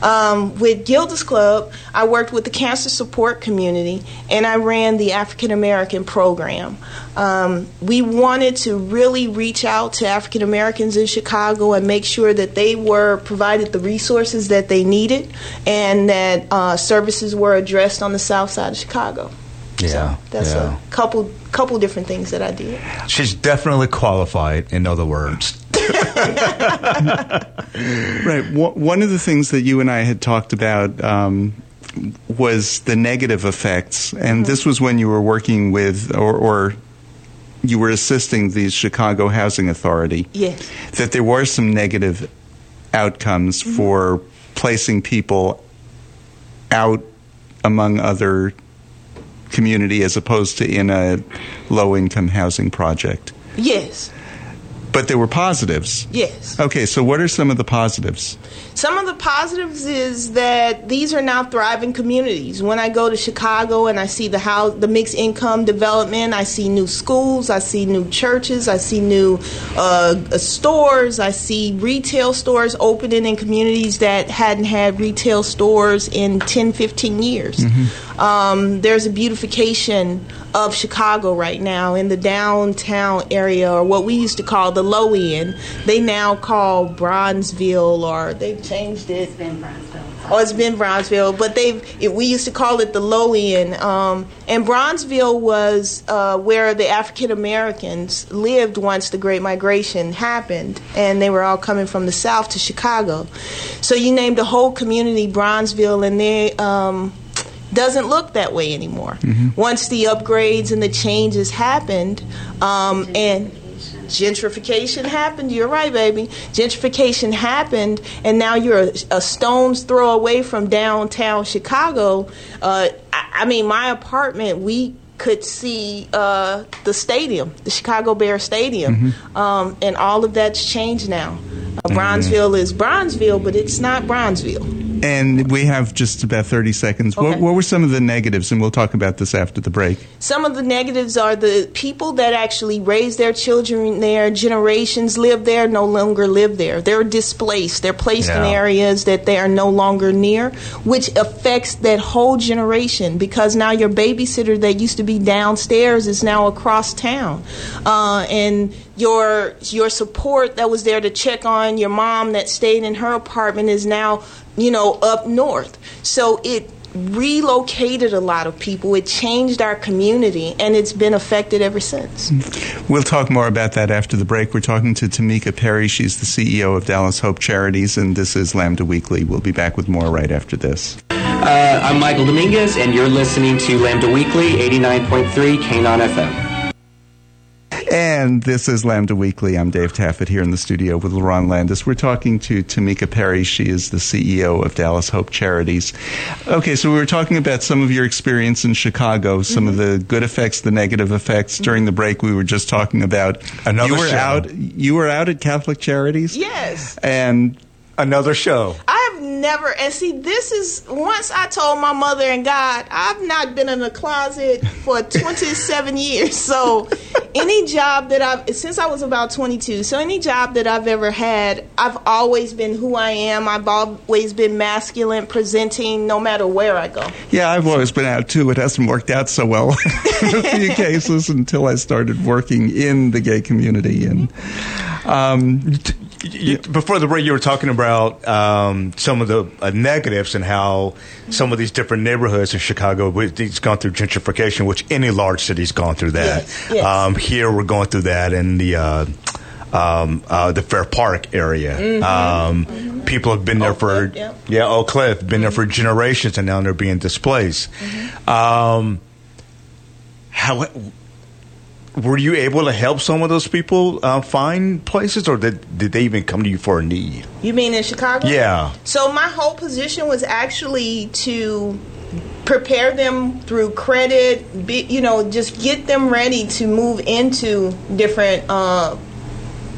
S3: Um, with Gilda's Club, I worked with the cancer support community, and I ran the African American program. Um, we wanted to really reach out to African Americans in Chicago and make sure that they were provided the resources that they needed and that uh, services were addressed on the south side of Chicago.
S2: Yeah,
S3: so that's
S2: yeah.
S3: a couple couple different things that I did.
S2: She's definitely qualified, in other words.
S1: Right. One of the things that you and I had talked about um, was the negative effects, and this was when you were working with, or, or you were assisting the Chicago Housing Authority.
S3: Yes.
S1: That there were some negative outcomes for placing people out among other community as opposed to in a low income housing project.
S3: Yes.
S1: But there were positives.
S3: Yes.
S1: Okay, so what are some of the positives?
S3: Some of the positives is that these are now thriving communities. When I go to Chicago and I see the house, the mixed income development, I see new schools, I see new churches, I see new uh, stores, I see retail stores opening in communities that hadn't had retail stores in 10, 15 years. Um, there's a beautification of Chicago right now in the downtown area, or what we used to call the low end. They now call Bronzeville, or they've changed it. It's been Bronzeville. Oh, it's been Bronzeville, but they've. It, we used to call it the low end. Um, and Bronzeville was uh, where the African Americans lived once the Great Migration happened, and they were all coming from the South to Chicago. So you named the whole community Bronzeville, and they. Um, doesn't look that way anymore. Once the upgrades and the changes happened, um, and gentrification happened. You're right, baby. Gentrification happened, and now you're a, a stone's throw away from downtown Chicago. Uh, I, I mean, my apartment, we could see uh, the stadium, the Chicago Bear Stadium, um, and all of that's changed now. Uh, Bronzeville is Bronzeville, but it's not Bronzeville.
S1: And we have just about 30 seconds. What,
S3: Okay.
S1: what were some of the negatives? And we'll talk about this after the break.
S3: Some of the negatives are the people that actually raise their children there, generations live there, no longer live there. They're displaced. They're placed in areas that they are no longer near, which affects that whole generation because now your babysitter that used to be downstairs is now across town. Uh, and your your support that was there to check on your mom that stayed in her apartment is now, you know, up north. So it relocated a lot of people. It changed our community, and it's been affected ever since.
S1: We'll talk more about that after the break. We're talking to Tamika Perry. She's the CEO of Dallas Hope Charities, and this is Lambda Weekly. We'll be back with more right after this.
S5: Uh, I'm Michael Dominguez, and you're listening to Lambda Weekly, 89.3 KNON FM.
S1: And this is Lambda Weekly. I'm Dave Taffet here in the studio with LaRon Landis. We're talking to Tamika Perry. She is the CEO of Dallas Hope Charities. Okay, so we were talking about some of your experience in Chicago, some of the mm-hmm. good effects, the negative effects. Mm-hmm. During the break, we were just talking about
S2: Another
S1: you were
S2: show.
S1: out. You were out at Catholic Charities.
S3: Yes.
S1: and
S2: Another show.
S3: I never, and see, this is once I told my mother and God, I've not been in a closet for 27 years. So, any job that I've, since I was about 22, so any job that I've ever had, I've always been who I am. I've always been masculine, presenting, no matter where I go.
S1: Yeah, I've always been out too. It hasn't worked out so well in a few cases until I started working in the gay community. And um,
S2: You, before the break, you were talking about um, some of the uh, negatives and how some of these different neighborhoods in Chicago, it's gone through gentrification, which any large city's gone through that.
S3: Yes, yes.
S2: Um, here, we're going through that in the uh, um, uh, the Fair Park area. Um, People have been there
S3: Oak
S2: for
S3: Cliff, yep.
S2: yeah, Oak Cliff, been there for generations, and now they're being displaced. Um, how were you able to help some of those people uh, find places, or did, did they even come to you for a need?
S3: You mean in Chicago?
S2: Yeah.
S3: So my whole position was actually to prepare them through credit, be, you know, just get them ready to move into different uh,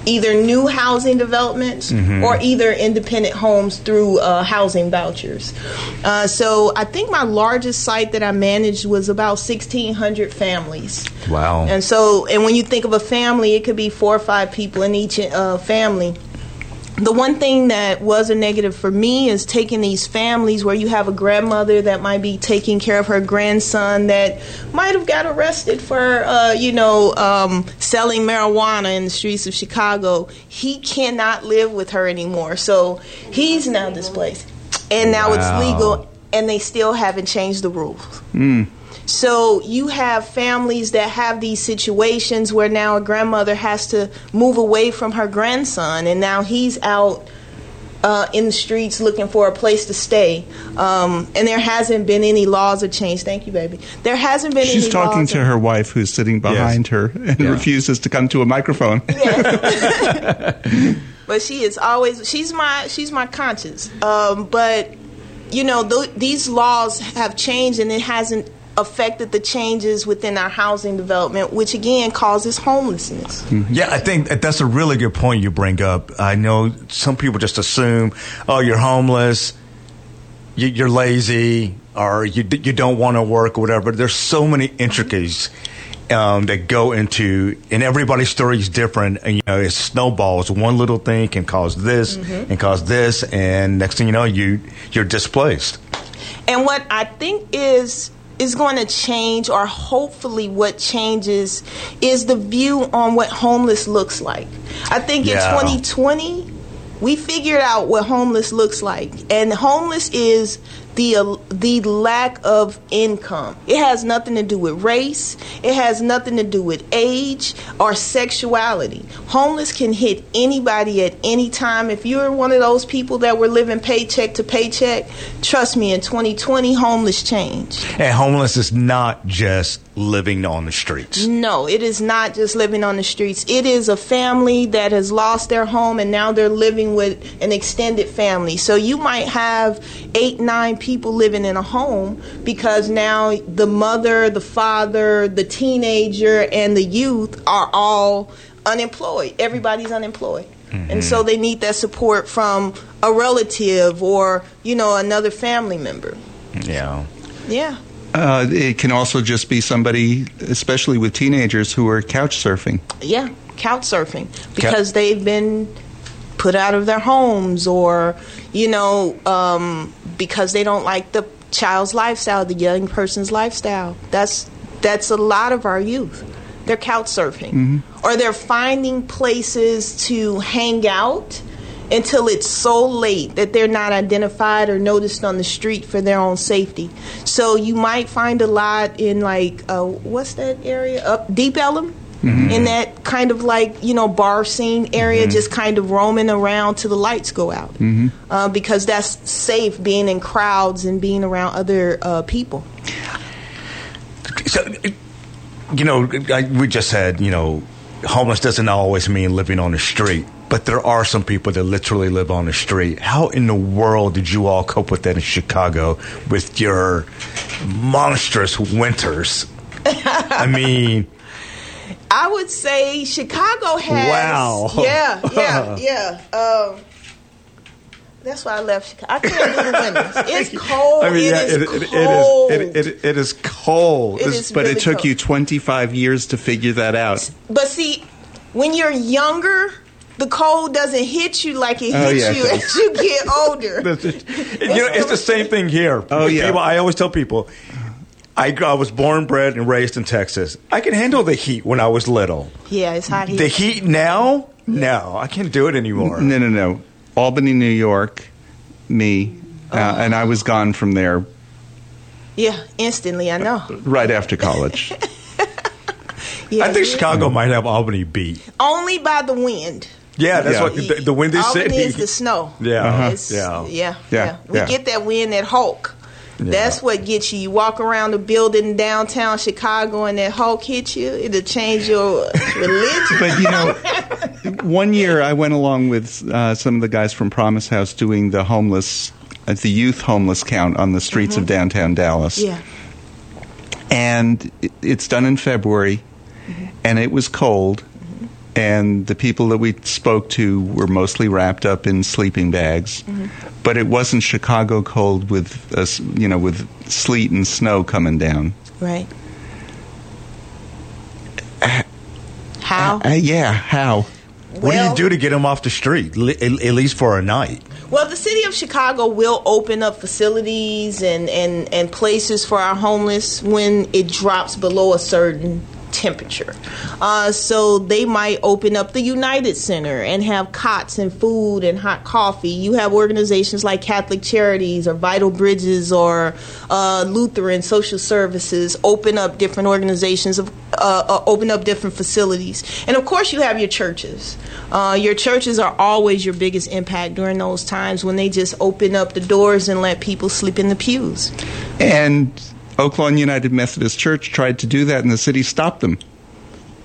S3: either new housing developments or either independent homes through uh, housing vouchers. Uh, so I think my largest site that I managed was about 1,600 families.
S2: Wow.
S3: And so, and when you think of a family, it could be four or five people in each uh, family. The one thing that was a negative for me is taking these families where you have a grandmother that might be taking care of her grandson that might have got arrested for, uh, you know, um, selling marijuana in the streets of Chicago. He cannot live with her anymore, so he's now displaced, and now
S2: Wow.
S3: it's legal, and they still haven't changed the rules. So you have families that have these situations where now a grandmother has to move away from her grandson, and now he's out uh, in the streets looking for a place to stay. Um, and there hasn't been any laws or change. Thank you, baby. There hasn't been any.
S1: She's
S3: any
S1: talking
S3: laws
S1: to
S3: or-
S1: her wife who's sitting behind her and
S2: Yeah.
S1: refuses to come to a microphone.
S3: but she is always she's my she's my conscience. Um, but you know th- these laws have changed and it hasn't affected the changes within our housing development, which again causes homelessness.
S2: Yeah, I think that's a really good point you bring up. I know some people just assume, oh, you're homeless, you, you're lazy, or you you don't want to work, or whatever. But There's so many intricacies um, that go into, and everybody's story is different. And you know, it snowballs. One little thing can cause this and cause this, and next thing you know, you you're displaced.
S3: And what I think is is going to change, or hopefully what changes, is the view on what homeless looks like. I think
S2: Yeah.
S3: in 2020, we figured out what homeless looks like, and homeless is the uh, the lack of income. It has nothing to do with race. It has nothing to do with age or sexuality. Homeless can hit anybody at any time. If you're one of those people that were living paycheck to paycheck, trust me, in 2020, homeless changed.
S2: And homeless is not just living on the streets.
S3: No, it is not just living on the streets. It is a family that has lost their home and now they're living with an extended family. So you might have eight, nine people living in a home because now the mother, the father, the teenager, and the youth are all unemployed. Everybody's unemployed. And mm-hmm. so they need that support from a relative or, you know, another family member.
S2: Yeah.
S3: Yeah.
S1: Uh, it can also just be somebody, especially with teenagers, who are couch surfing.
S3: Yeah, couch surfing because they've been put out of their homes or, you know, um, because they don't like the child's lifestyle, the young person's lifestyle. That's that's a lot of our youth. They're couch surfing or they're finding places to hang out until it's so late that they're not identified or noticed on the street for their own safety. So you might find a lot in like uh, what's that area up Deep Ellum. In that kind of like you know bar scene area, just kind of roaming around till the lights go out, uh, because that's safe being in crowds and being around other uh, people.
S2: So, you know, I, we just said, you know, homeless doesn't always mean living on the street, but there are some people that literally live on the street. How in the world did you all cope with that in Chicago with your monstrous winters? I mean,
S3: I would say Chicago has.
S2: Wow.
S3: Yeah, yeah, yeah. Um, that's why I left Chicago. I can't do the winters. It's cold.
S2: I mean,
S3: It
S2: yeah,
S3: is
S2: it, it, it
S3: cold.
S2: is. It, is cold.
S1: But
S3: really
S1: it took
S3: cold.
S1: you 25 years to figure that out.
S3: But see, when you're younger, the cold doesn't hit you like it
S1: Oh,
S3: hits
S1: yeah.
S3: you as you get older.
S2: you know, it's the same thing here.
S1: Oh, yeah.
S2: People, I always tell people, I, I was born, bred, and raised in Texas. I can handle the heat when I was little.
S3: Yeah, it's hot here.
S2: The heat now, no, I can't do it anymore.
S1: No, no, no. Albany, New York, me, uh, and I was gone from there
S3: yeah, instantly. I know.
S1: right after college.
S3: Yeah,
S2: I think
S3: yeah.
S2: Chicago might have Albany beat.
S3: only by the wind.
S2: Yeah, that's
S1: Yeah.
S2: what the, the windy
S3: Albany
S2: city.
S3: is the snow.
S2: Yeah,
S1: Uh-huh.
S3: It's-
S2: yeah.
S3: yeah,
S1: Yeah,
S3: yeah. We
S1: yeah.
S3: get that wind, at Hawk. That's what gets you. You walk around the building downtown Chicago, and that Hawk hits you. It'll change your religion.
S1: but you know, one year I went along with uh, some of the guys from Promise House doing the homeless, uh, the youth homeless count on the streets of downtown Dallas.
S3: yeah,
S1: and it- it's done in February, and it was cold, and the people that we spoke to were mostly wrapped up in sleeping bags, but it wasn't Chicago cold with uh, s- you know with sleet and snow coming down.
S3: right. How?
S1: Uh, yeah, how?
S2: What do you do to get them off the street, li- at, at least for a night?
S3: Well, the city of Chicago will open up facilities and, and, and places for our homeless when it drops below a certain temperature. Uh, so they might open up the United Center and have cots and food and hot coffee. You have organizations like Catholic Charities or Vital Bridges or uh, Lutheran Social Services open up different organizations of uh, uh, open up different facilities, and of course you have your churches. Uh, your churches are always your biggest impact during those times when they just open up the doors and let people sleep in the pews.
S1: And Oak Lawn United Methodist Church tried to do that, and the city stopped them.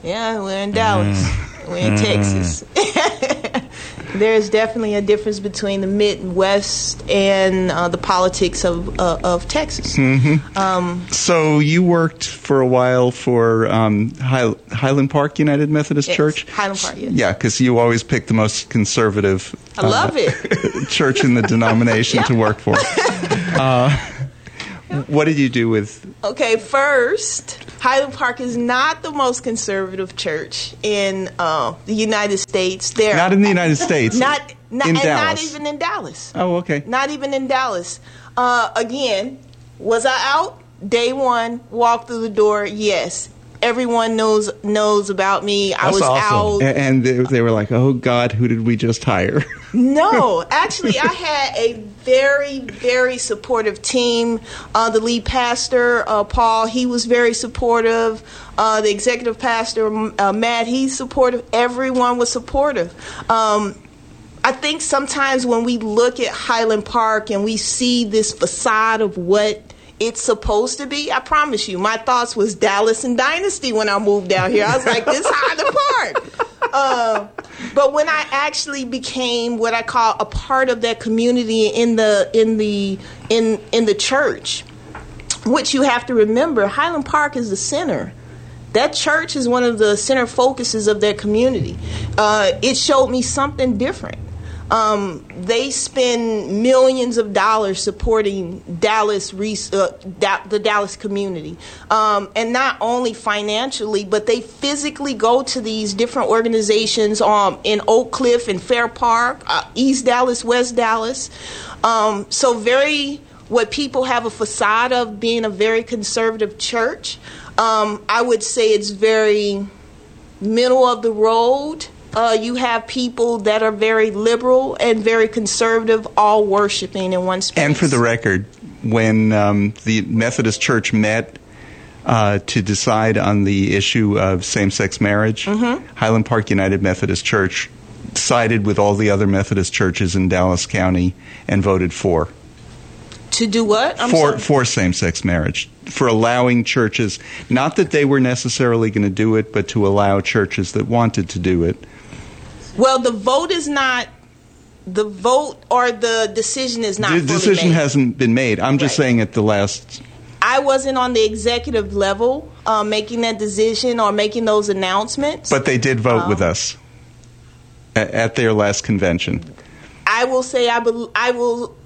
S3: Yeah, we're in Dallas. We're in Texas. There's definitely a difference between the Midwest and uh, the politics of uh, of Texas.
S1: So you worked for a while for um, High- Highland Park United Methodist
S3: Yes,
S1: Church.
S3: Highland Park, yes.
S1: Yeah, because you always pick the most conservative.
S3: I love it.
S1: church in the denomination to work for. What did you do with?
S3: Okay, first, Highland Park is not the most conservative church in uh, the United States. There,
S1: Not in the United States.
S3: not, not
S1: in
S3: and
S1: Dallas.
S3: not even in Dallas.
S1: Oh, okay.
S3: Not even in Dallas. Uh, again, was I out day one? Walked through the door. Yes, everyone knows knows about me. I
S2: That's
S3: was
S2: awesome.
S3: out.
S1: And they, they were like, "Oh God, who did we just hire?"
S3: No, actually, I had a very, very supportive team. Uh, the lead pastor, uh, Paul, he was very supportive. Uh, the executive pastor, uh, Matt, he's supportive. Everyone was supportive. Um, I think sometimes when we look at Highland Park and we see this facade of what it's supposed to be, I promise you, my thoughts was Dallas and Dynasty when I moved out here. I was like, this Highland Park. Uh, but when I actually became what I call a part of that community in the in the in in the church, which you have to remember, Highland Park is the center. That church is one of the center focuses of their community. Uh, it showed me something different. Um, they spend millions of dollars supporting Dallas, uh, the Dallas community, um, and not only financially, but they physically go to these different organizations um, in Oak Cliff and Fair Park, uh, East Dallas, West Dallas. Um, so very what people have a facade of being a very conservative church. Um, I would say it's very middle of the road. Uh, you have people that are very liberal and very conservative, all worshiping in one space.
S1: And for the record, when um, the Methodist Church met uh, to decide on the issue of same-sex marriage,
S3: Mm-hmm.
S1: Highland Park United Methodist Church sided with all the other Methodist churches in Dallas County and voted for
S3: to do what? I'm
S1: for
S3: sorry.
S1: for same-sex marriage for allowing churches not that they were necessarily going to do it but to allow churches that wanted to do it
S3: Well, the vote is not. The vote or the decision is not.
S1: the decision
S3: made.
S1: hasn't been made i'm just
S3: Right.
S1: saying at the last
S3: I wasn't on the executive level uh, making that decision or making those announcements.
S1: but they did vote
S3: Um,
S1: with us at, at their last convention
S3: I will say I bel I will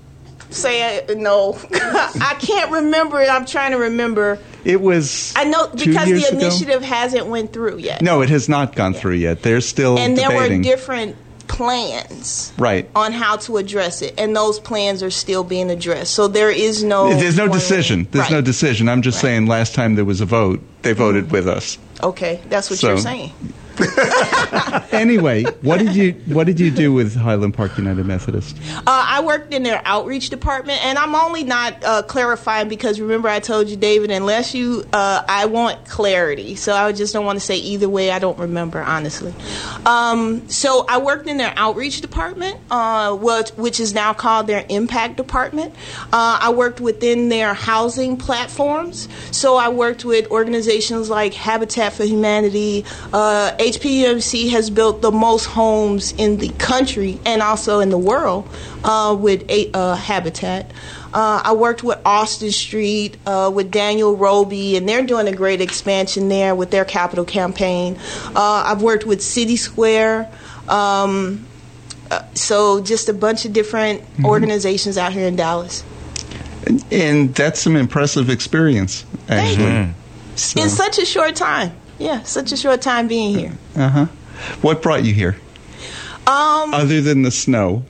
S3: say no. I can't remember it. I'm trying to remember.
S1: It was.
S3: I know because the
S1: ago?
S3: initiative hasn't went through yet.
S1: No, it has not gone through yet. They're still
S3: and there
S1: debating.
S3: were different plans
S1: right.
S3: on how to address it, and those plans are still being addressed. So there is no.
S1: There's no decision. There's no decision. I'm just
S3: Right.
S1: saying. Last time there was a vote, they voted mm-hmm. with us.
S3: Okay, that's what
S1: So-
S3: you're saying.
S1: Anyway, what did you what did you do with Highland Park United Methodist?
S3: Uh, I worked in their outreach department, and I'm only not uh, clarifying because remember I told you, David, unless you, uh, I want clarity. So I just don't want to say either way. I don't remember honestly. Um, so I worked in their outreach department, uh, which, which is now called their impact department. Uh, I worked within their housing platforms. So I worked with organizations like Habitat for Humanity. HPUMC has built the most homes in the country and also in the world uh, with a, uh, Habitat. Uh, I worked with Austin Street, uh, with Daniel Roby, and they're doing a great expansion there with their capital campaign. Uh, I've worked with City Square. Um, uh, so just a bunch of different organizations out here in Dallas.
S1: And that's some impressive experience, actually. So,
S3: In such a short time. Yeah, such a short time being here.
S1: uh huh. What brought you here?
S3: Um,
S1: other than the snow?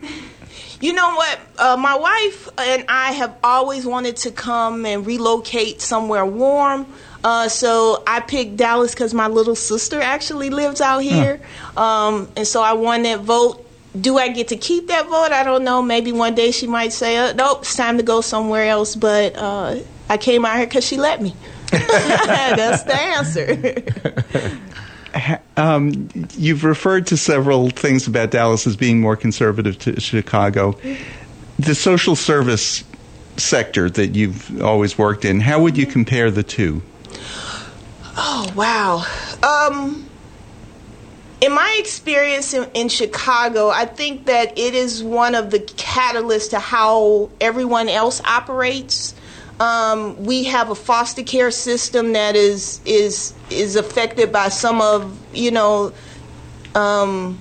S3: You know what? Uh, my wife and I have always wanted to come and relocate somewhere warm. Uh, so I picked Dallas because my little sister actually lives out here. Um, and so I won that vote. Do I get to keep that vote? I don't know. Maybe one day she might say, uh, nope, it's time to go somewhere else. But uh, I came out here because she let me. That's the answer.
S1: Um, you've referred to several things about Dallas as being more conservative to Chicago. The social service sector that you've always worked in, how would you compare the two?
S3: Oh, wow. Um, in my experience in, in, Chicago, I think that it is one of the catalysts to how everyone else operates. Um, we have a foster care system that is is is affected by some of you know um,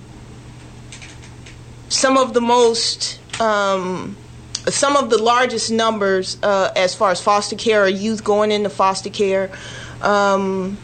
S3: some of the most um, some of the largest numbers uh, as far as foster care or youth going into foster care, um,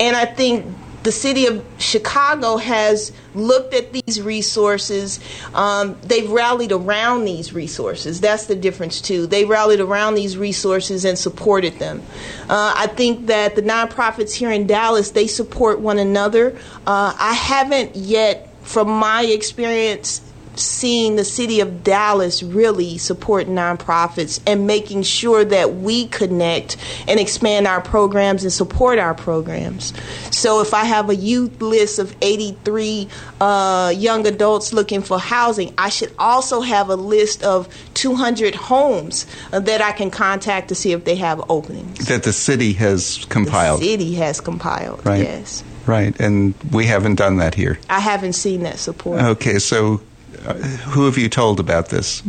S3: and I think the city of Chicago has looked at these resources. Um, they've rallied around these resources. That's the difference, too. They rallied around these resources and supported them. Uh, I think that the nonprofits here in Dallas, they support one another. Uh, I haven't yet, from my experience, seeing the city of Dallas really support nonprofits and making sure that we connect and expand our programs and support our programs. So if I have a youth list of 83 uh, young adults looking for housing, I should also have a list of 200 homes that I can contact to see if they have openings.
S1: That the city has compiled.
S3: The city has compiled,
S1: right.
S3: yes.
S1: Right, and we haven't done that here.
S3: I haven't seen that support.
S1: Okay, so who have you told about this?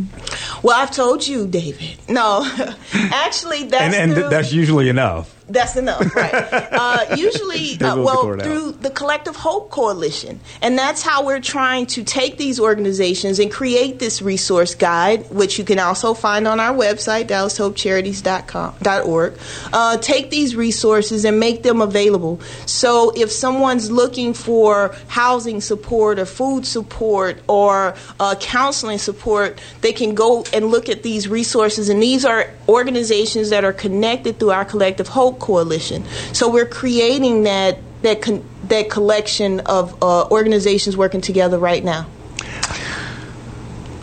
S3: Well, I've told you, David. No, actually, that's
S2: and, and
S3: through,
S2: that's usually enough.
S3: That's enough, right? uh, usually, uh, well, through the Collective Hope Coalition, and that's how we're trying to take these organizations and create this resource guide, which you can also find on our website, DallasHopeCharities.org. Uh, take these resources and make them available. So, if someone's looking for housing support or food support or uh, counseling support, they can go and look at these resources, and these are organizations that are connected through our Collective Hope Coalition. So we're creating that that con- that collection of uh, organizations working together right now.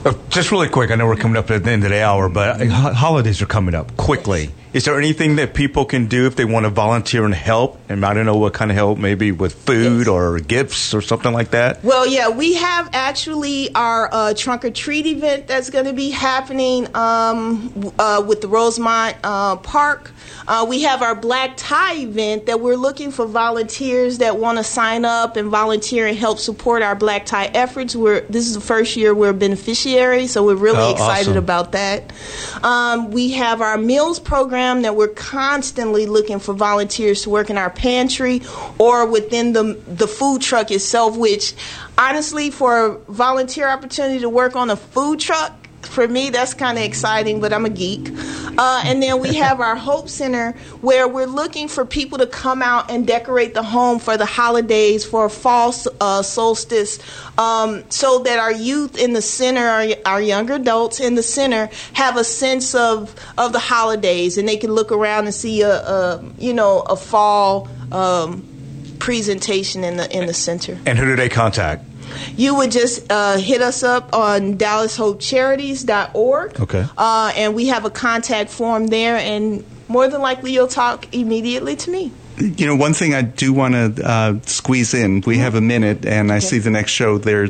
S2: Uh, just really quick, I know we're coming up at the end of the hour, but uh, holidays are coming up quickly. Is there anything that people can do if they want to volunteer and help? And I don't know what kind of help, maybe with food yes. or gifts or something like that.
S3: Well, yeah, we have actually our uh, trunk or treat event that's going to be happening um, uh, with the Rosemont uh, Park. Uh, we have our black tie event that we're looking for volunteers that want to sign up and volunteer and help support our black tie efforts. We're this is the first year we're a beneficiary, so we're really oh, excited awesome. about that. Um, we have our meals program that we're constantly looking for volunteers to work in our pantry or within the the food truck itself. Which, honestly, for a volunteer opportunity to work on a food truck for me, that's kind of exciting, but I'm a geek. Uh, and then we have our Hope Center where we're looking for people to come out and decorate the home for the holidays, for fall uh, solstice, um, so that our youth in the center, our, our, younger adults in the center, have a sense of, of the holidays and they can look around and see a, a you know, a fall. Um, presentation in the in the center.
S2: And who do they contact?
S3: You would just uh, hit us up on DallasHopeCharities.org.
S2: Okay.
S3: Uh, and we have a contact form there, and more than likely you'll talk immediately to me.
S1: You know, one thing I do want to uh, squeeze in. We have a minute, and I okay. see the next show there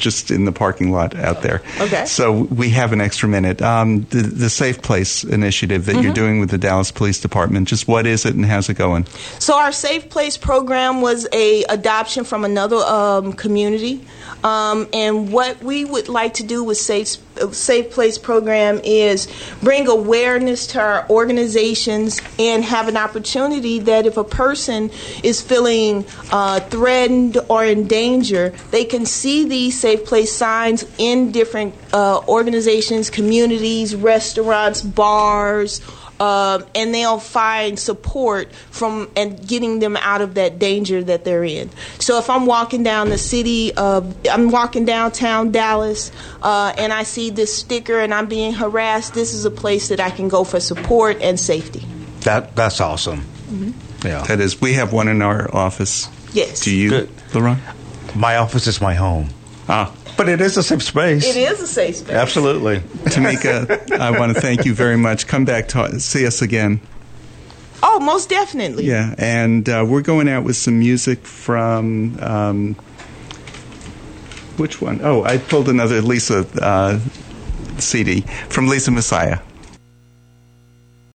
S1: just in the parking lot out there.
S3: Okay.
S1: So we have an extra minute. Um, the, the Safe Place initiative that mm-hmm. you're doing with the Dallas Police Department, just what is it and how's it going?
S3: So our Safe Place program was a adoption from another um, community. Um, and what we would like to do with Safe, Safe Place program is bring awareness to our organizations and have an opportunity that if a person is feeling uh, threatened or in danger, they can see these Safe Place signs in different uh, organizations, communities, restaurants, bars, um, and they'll find support from and getting them out of that danger that they're in. So if I'm walking down the city of, I'm walking downtown Dallas, uh, and I see this sticker and I'm being harassed, this is a place that I can go for support and safety.
S2: That that's awesome. Yeah.
S1: That is, we have one in our office.
S3: Yes.
S1: Do you,
S2: Good.
S1: LaRon?
S2: My office is my home.
S1: Ah,
S2: But it is a safe space.
S3: It is a safe space.
S2: Absolutely.
S1: Tamika, I want to thank you very much. Come back, to, see us again.
S3: Oh, most definitely.
S1: Yeah, and uh, we're going out with some music from um, which one? Oh, I pulled another Lisa uh, CD from Lisa Messiah.